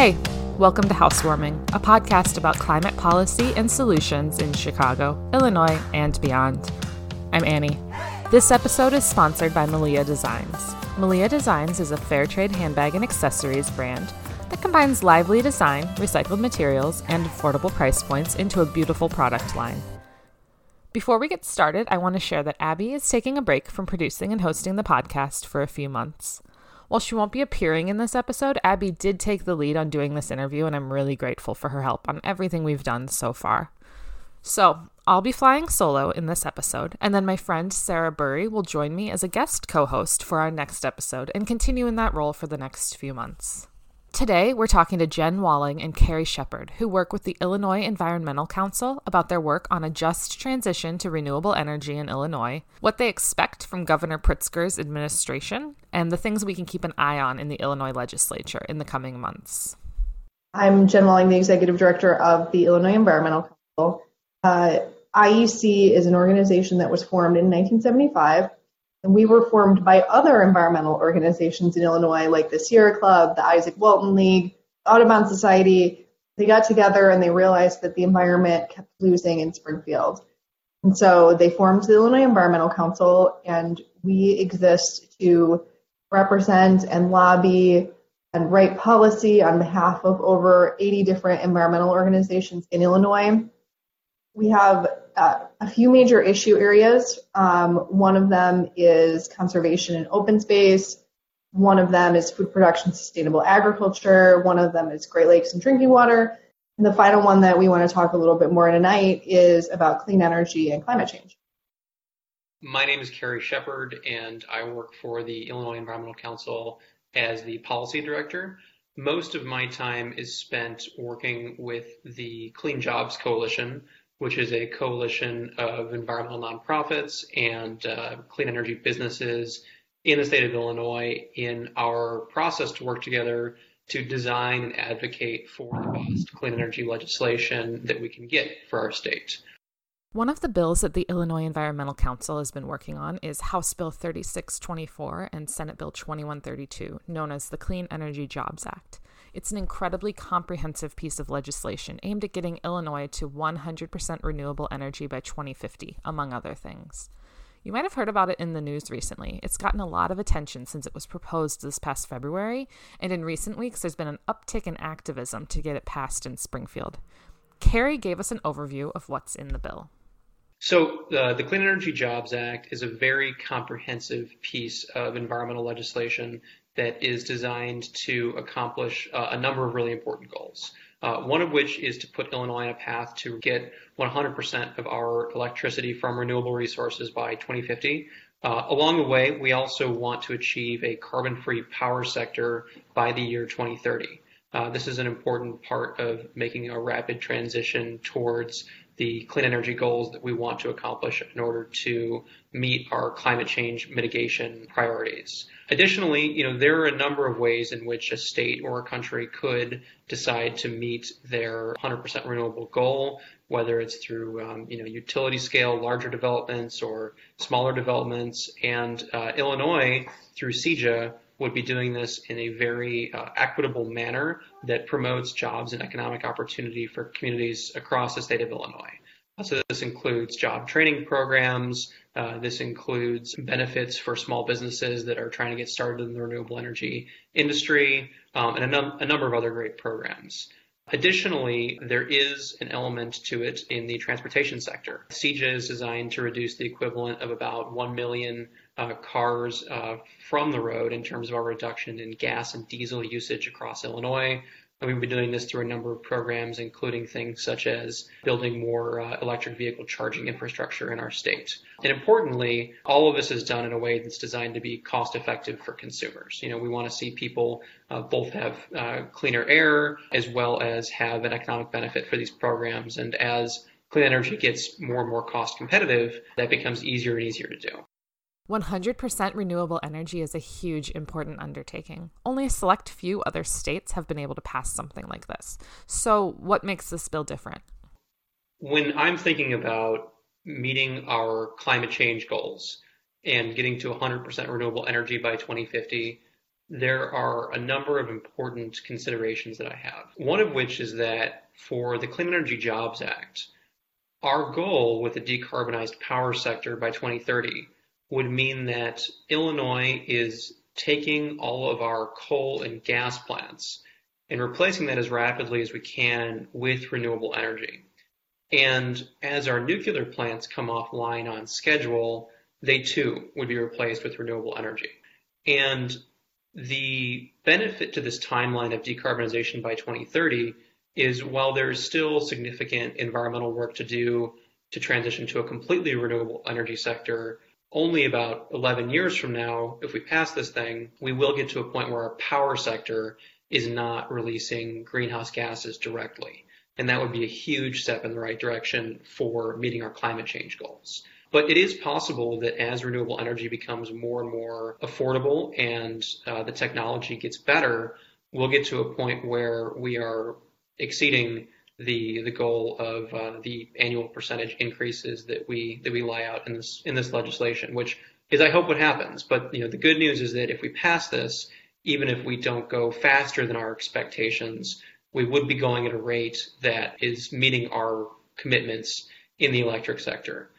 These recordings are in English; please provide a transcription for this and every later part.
Hey, welcome to Housewarming, a podcast about climate policy and solutions in Chicago, Illinois, and beyond. I'm Annie. This episode is sponsored by Malia Designs. Malia Designs is a fair trade handbag and accessories brand that combines lively design, recycled materials, and affordable price points into a beautiful product line. Before we get started, I want to share that Abby is taking a break from producing and hosting the podcast for a few months. While she won't be appearing in this episode, Abby did take the lead on doing this interview, and I'm really grateful for her help on everything we've done so far. So, I'll be flying solo in this episode, and then my friend Sarah Burry will join me as a guest co host for our next episode and continue in that role for the next few months. Today, we're talking to Jen Walling and Carrie Shepard, who work with the Illinois Environmental Council about their work on a just transition to renewable energy in Illinois, what they expect from Governor Pritzker's administration, and the things we can keep an eye on in the Illinois legislature in the coming months. I'm Jen Walling, the Executive Director of the Illinois Environmental Council. Uh, IEC is an organization that was formed in 1975 and we were formed by other environmental organizations in Illinois, like the Sierra Club, the Izaak Walton League, Audubon Society. They got together and they realized that the environment kept losing in Springfield. And so they formed the Illinois Environmental Council, and we exist to represent and lobby and write policy on behalf of over 80 different environmental organizations in Illinois. We have uh, a few major issue areas. Um, one of them is conservation and open space. One of them is food production, sustainable agriculture. One of them is Great Lakes and drinking water. And the final one that we want to talk a little bit more tonight is about clean energy and climate change. My name is Carrie Shepard, and I work for the Illinois Environmental Council as the policy director. Most of my time is spent working with the Clean Jobs Coalition, which is a coalition of environmental nonprofits and uh, clean energy businesses in the state of Illinois in our process to work together to design and advocate for the best clean energy legislation that we can get for our state. One of the bills that the Illinois Environmental Council has been working on is House Bill 3624 and Senate Bill 2132, known as the Clean Energy Jobs Act. It's an incredibly comprehensive piece of legislation aimed at getting Illinois to 100% renewable energy by 2050, among other things. You might have heard about it in the news recently. It's gotten a lot of attention since it was proposed this past February, and in recent weeks, there's been an uptick in activism to get it passed in Springfield. Carrie gave us an overview of what's in the bill. So, uh, the Clean Energy Jobs Act is a very comprehensive piece of environmental legislation that is designed to accomplish uh, a number of really important goals. Uh, one of which is to put Illinois on a path to get 100% of our electricity from renewable resources by 2050. Uh, along the way, we also want to achieve a carbon-free power sector by the year 2030. Uh, this is an important part of making a rapid transition towards the clean energy goals that we want to accomplish in order to meet our climate change mitigation priorities. Additionally, you know, there are a number of ways in which a state or a country could decide to meet their 100% renewable goal, whether it's through, um, you know, utility scale, larger developments or smaller developments. And uh, Illinois, through CEJA, would be doing this in a very uh, equitable manner that promotes jobs and economic opportunity for communities across the state of Illinois. So this includes job training programs. Uh, this includes benefits for small businesses that are trying to get started in the renewable energy industry, um, and a, num- a number of other great programs. Additionally, there is an element to it in the transportation sector. CEJA is designed to reduce the equivalent of about 1 million uh, cars uh, from the road in terms of our reduction in gas and diesel usage across Illinois. And we've been doing this through a number of programs, including things such as building more uh, electric vehicle charging infrastructure in our state. And importantly, all of this is done in a way that's designed to be cost effective for consumers. You know, we want to see people uh, both have uh, cleaner air as well as have an economic benefit for these programs. And as clean energy gets more and more cost competitive, that becomes easier and easier to do. 100% renewable energy is a huge, important undertaking. Only a select few other states have been able to pass something like this. So, what makes this bill different? When I'm thinking about meeting our climate change goals and getting to 100% renewable energy by 2050, there are a number of important considerations that I have. One of which is that for the Clean Energy Jobs Act, our goal with a decarbonized power sector by 2030 would mean that Illinois is taking all of our coal and gas plants and replacing that as rapidly as we can with renewable energy. And as our nuclear plants come offline on schedule, they too would be replaced with renewable energy. And the benefit to this timeline of decarbonization by 2030 is while there's still significant environmental work to do to transition to a completely renewable energy sector, only about 11 years from now, if we pass this thing, we will get to a point where our power sector is not releasing greenhouse gases directly. And that would be a huge step in the right direction for meeting our climate change goals. But it is possible that as renewable energy becomes more and more affordable and uh, the technology gets better, we'll get to a point where we are exceeding the the goal of uh, the annual percentage increases that we that we lay out in this in this legislation, which is I hope what happens. But you know the good news is that if we pass this, even if we don't go faster than our expectations, we would be going at a rate that is meeting our commitments in the electric sector.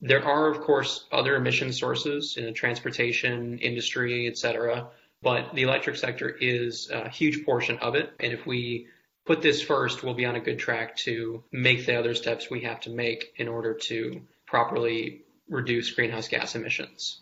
There are, of course, other emission sources in the transportation industry, et cetera, but the electric sector is a huge portion of it. And if we put this first, we'll be on a good track to make the other steps we have to make in order to properly reduce greenhouse gas emissions.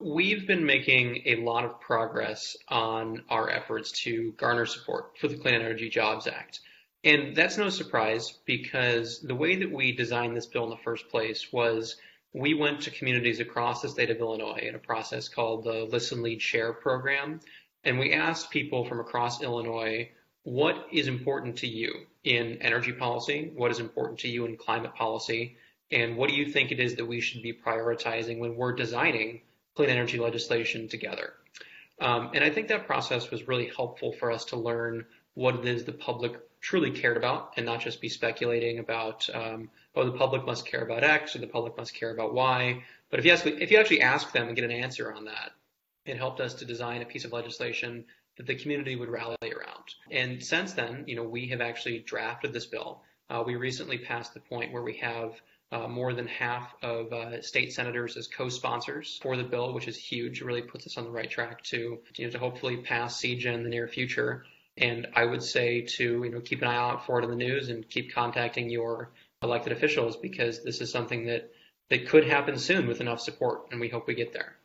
We've been making a lot of progress on our efforts to garner support for the Clean Energy Jobs Act. And that's no surprise because the way that we designed this bill in the first place was we went to communities across the state of Illinois in a process called the Listen, Lead, Share program. And we asked people from across Illinois what is important to you in energy policy, what is important to you in climate policy, and what do you think it is that we should be prioritizing when we're designing clean energy legislation together. Um, and I think that process was really helpful for us to learn what it is the public truly cared about and not just be speculating about, um, oh, the public must care about X or the public must care about Y. But if you, actually, if you actually ask them and get an answer on that, it helped us to design a piece of legislation that the community would rally around. And since then, you know, we have actually drafted this bill. Uh, we recently passed the point where we have uh, more than half of uh, state senators as co-sponsors for the bill, which is huge. It really puts us on the right track to, you know, to hopefully pass CEJA in the near future. And I would say to, you know, keep an eye out for it in the news and keep contacting your elected officials because this is something that, that could happen soon with enough support, and we hope we get there.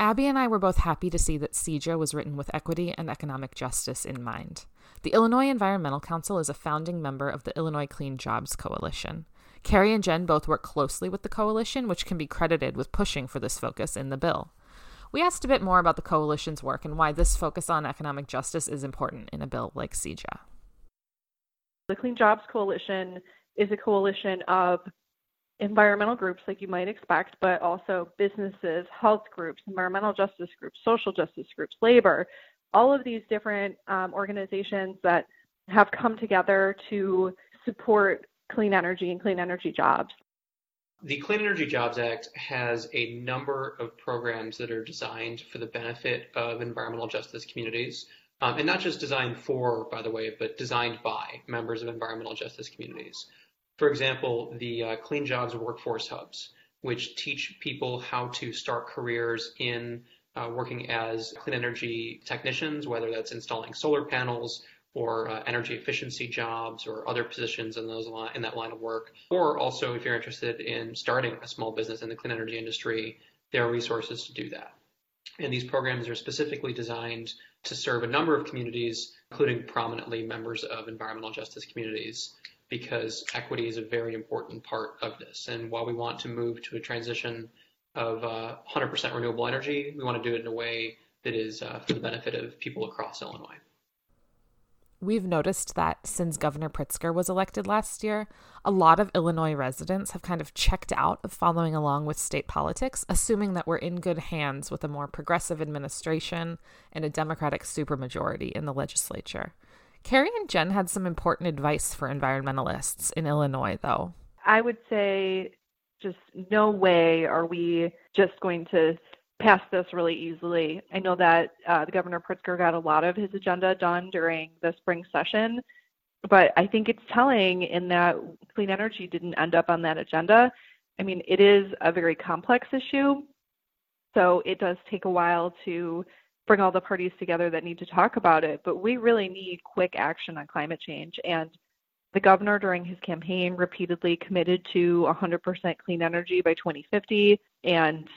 Abby and I were both happy to see that CEJA was written with equity and economic justice in mind. The Illinois Environmental Council is a founding member of the Illinois Clean Jobs Coalition. Carrie and Jen both work closely with the coalition, which can be credited with pushing for this focus in the bill. We asked a bit more about the coalition's work and why this focus on economic justice is important in a bill like CEJA. The Clean Jobs Coalition is a coalition of environmental groups like you might expect, but also businesses, health groups, environmental justice groups, social justice groups, labor, all of these different um, organizations that have come together to support clean energy and clean energy jobs. The Clean Energy Jobs Act has a number of programs that are designed for the benefit of environmental justice communities. Um, and not just designed for, by the way, but designed by members of environmental justice communities. For example, the uh, Clean Jobs Workforce Hubs, which teach people how to start careers in uh, working as clean energy technicians, whether that's installing solar panels or uh, energy efficiency jobs or other positions in those in that line of work. Or also, if you're interested in starting a small business in the clean energy industry, there are resources to do that. And these programs are specifically designed to serve a number of communities, including prominently members of environmental justice communities, because equity is a very important part of this. And while we want to move to a transition of uh, 100% renewable energy, we want to do it in a way that is uh, for the benefit of people across Illinois. We've noticed that since Governor Pritzker was elected last year, a lot of Illinois residents have kind of checked out of following along with state politics, assuming that we're in good hands with a more progressive administration and a Democratic supermajority in the legislature. Carrie and Jen had some important advice for environmentalists in Illinois, though. I would say just no way are we just going to pass this really easily. I know that uh, the Governor Pritzker got a lot of his agenda done during the spring session, but I think it's telling in that clean energy didn't end up on that agenda. I mean, it is a very complex issue, so it does take a while to bring all the parties together that need to talk about it, but we really need quick action on climate change. And the governor, during his campaign, repeatedly committed to 100% clean energy by 2050. And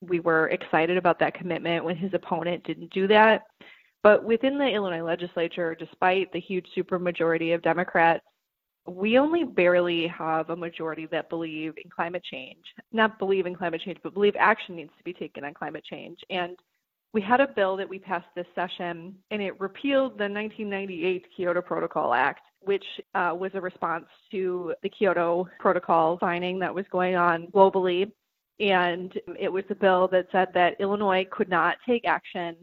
we were excited about that commitment when his opponent didn't do that. But within the Illinois legislature, despite the huge supermajority of Democrats, we only barely have a majority that believe in climate change. Not believe in climate change, but believe action needs to be taken on climate change. And we had a bill that we passed this session, and it repealed the 1998 Kyoto Protocol Act, which uh, was a response to the Kyoto Protocol signing that was going on globally. And it was a bill that said that Illinois could not take action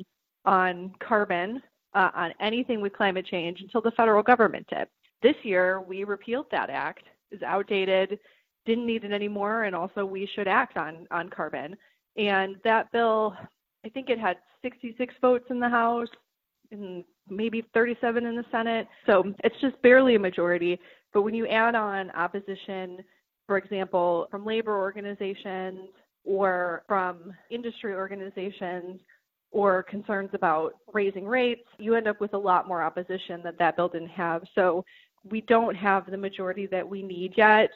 on carbon, uh, on anything with climate change until the federal government did. This year, we repealed that act. It's outdated, didn't need it anymore, and also we should act on, on carbon. And that bill, I think it had 66 votes in the House and maybe 37 in the Senate. So it's just barely a majority. But when you add on opposition, for example, from labor organizations or from industry organizations or concerns about raising rates, you end up with a lot more opposition that that bill didn't have. So we don't have the majority that we need yet,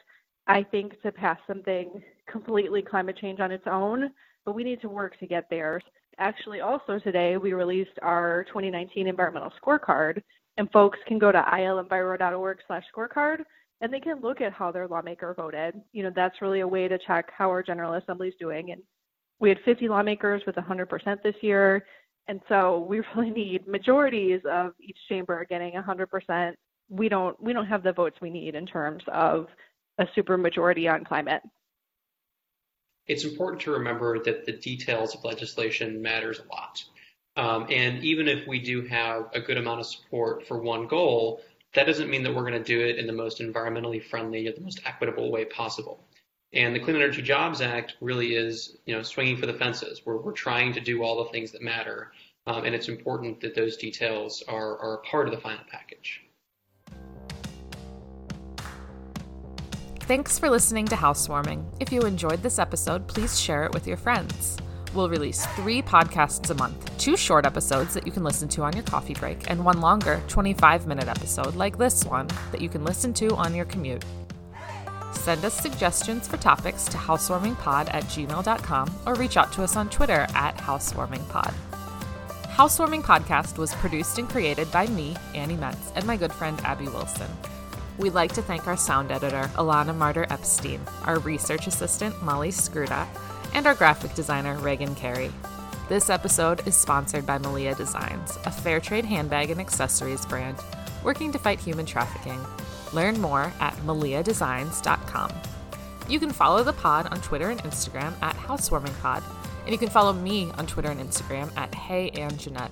I think, to pass something completely climate change on its own, but we need to work to get there. Actually, also today, we released our 2019 environmental scorecard, and folks can go to ilenviro.org slash scorecard and they can look at how their lawmaker voted. You know, that's really a way to check how our General Assembly is doing. And we had 50 lawmakers with 100% this year. And so we really need majorities of each chamber getting 100%. We don't we don't have the votes we need in terms of a supermajority on climate. It's important to remember that the details of legislation matters a lot. Um, and even if we do have a good amount of support for one goal, that doesn't mean that we're going to do it in the most environmentally friendly or the most equitable way possible. And the Clean Energy Jobs Act really is, you know, swinging for the fences. We're, we're trying to do all the things that matter, um, and it's important that those details are, are a part of the final package. Thanks for listening to Housewarming. If you enjoyed this episode, please share it with your friends. We'll release three podcasts a month two short episodes that you can listen to on your coffee break, and one longer 25 minute episode like this one that you can listen to on your commute. Send us suggestions for topics to housewarmingpod at gmail.com or reach out to us on Twitter at housewarmingpod. Housewarming Podcast was produced and created by me, Annie Metz, and my good friend Abby Wilson. We'd like to thank our sound editor, Alana Martyr Epstein, our research assistant, Molly Skruda, and our graphic designer, Reagan Carey. This episode is sponsored by Malia Designs, a fair trade handbag and accessories brand working to fight human trafficking. Learn more at maliadesigns.com. You can follow the pod on Twitter and Instagram at HousewarmingPod, and you can follow me on Twitter and Instagram at Hey and Jeanette.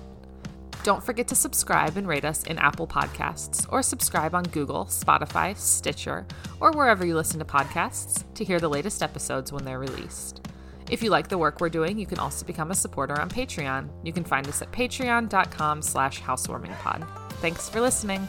Don't forget to subscribe and rate us in Apple Podcasts or subscribe on Google, Spotify, Stitcher, or wherever you listen to podcasts to hear the latest episodes when they're released. If you like the work we're doing, you can also become a supporter on Patreon. You can find us at patreon.com slash housewarmingpod. Thanks for listening.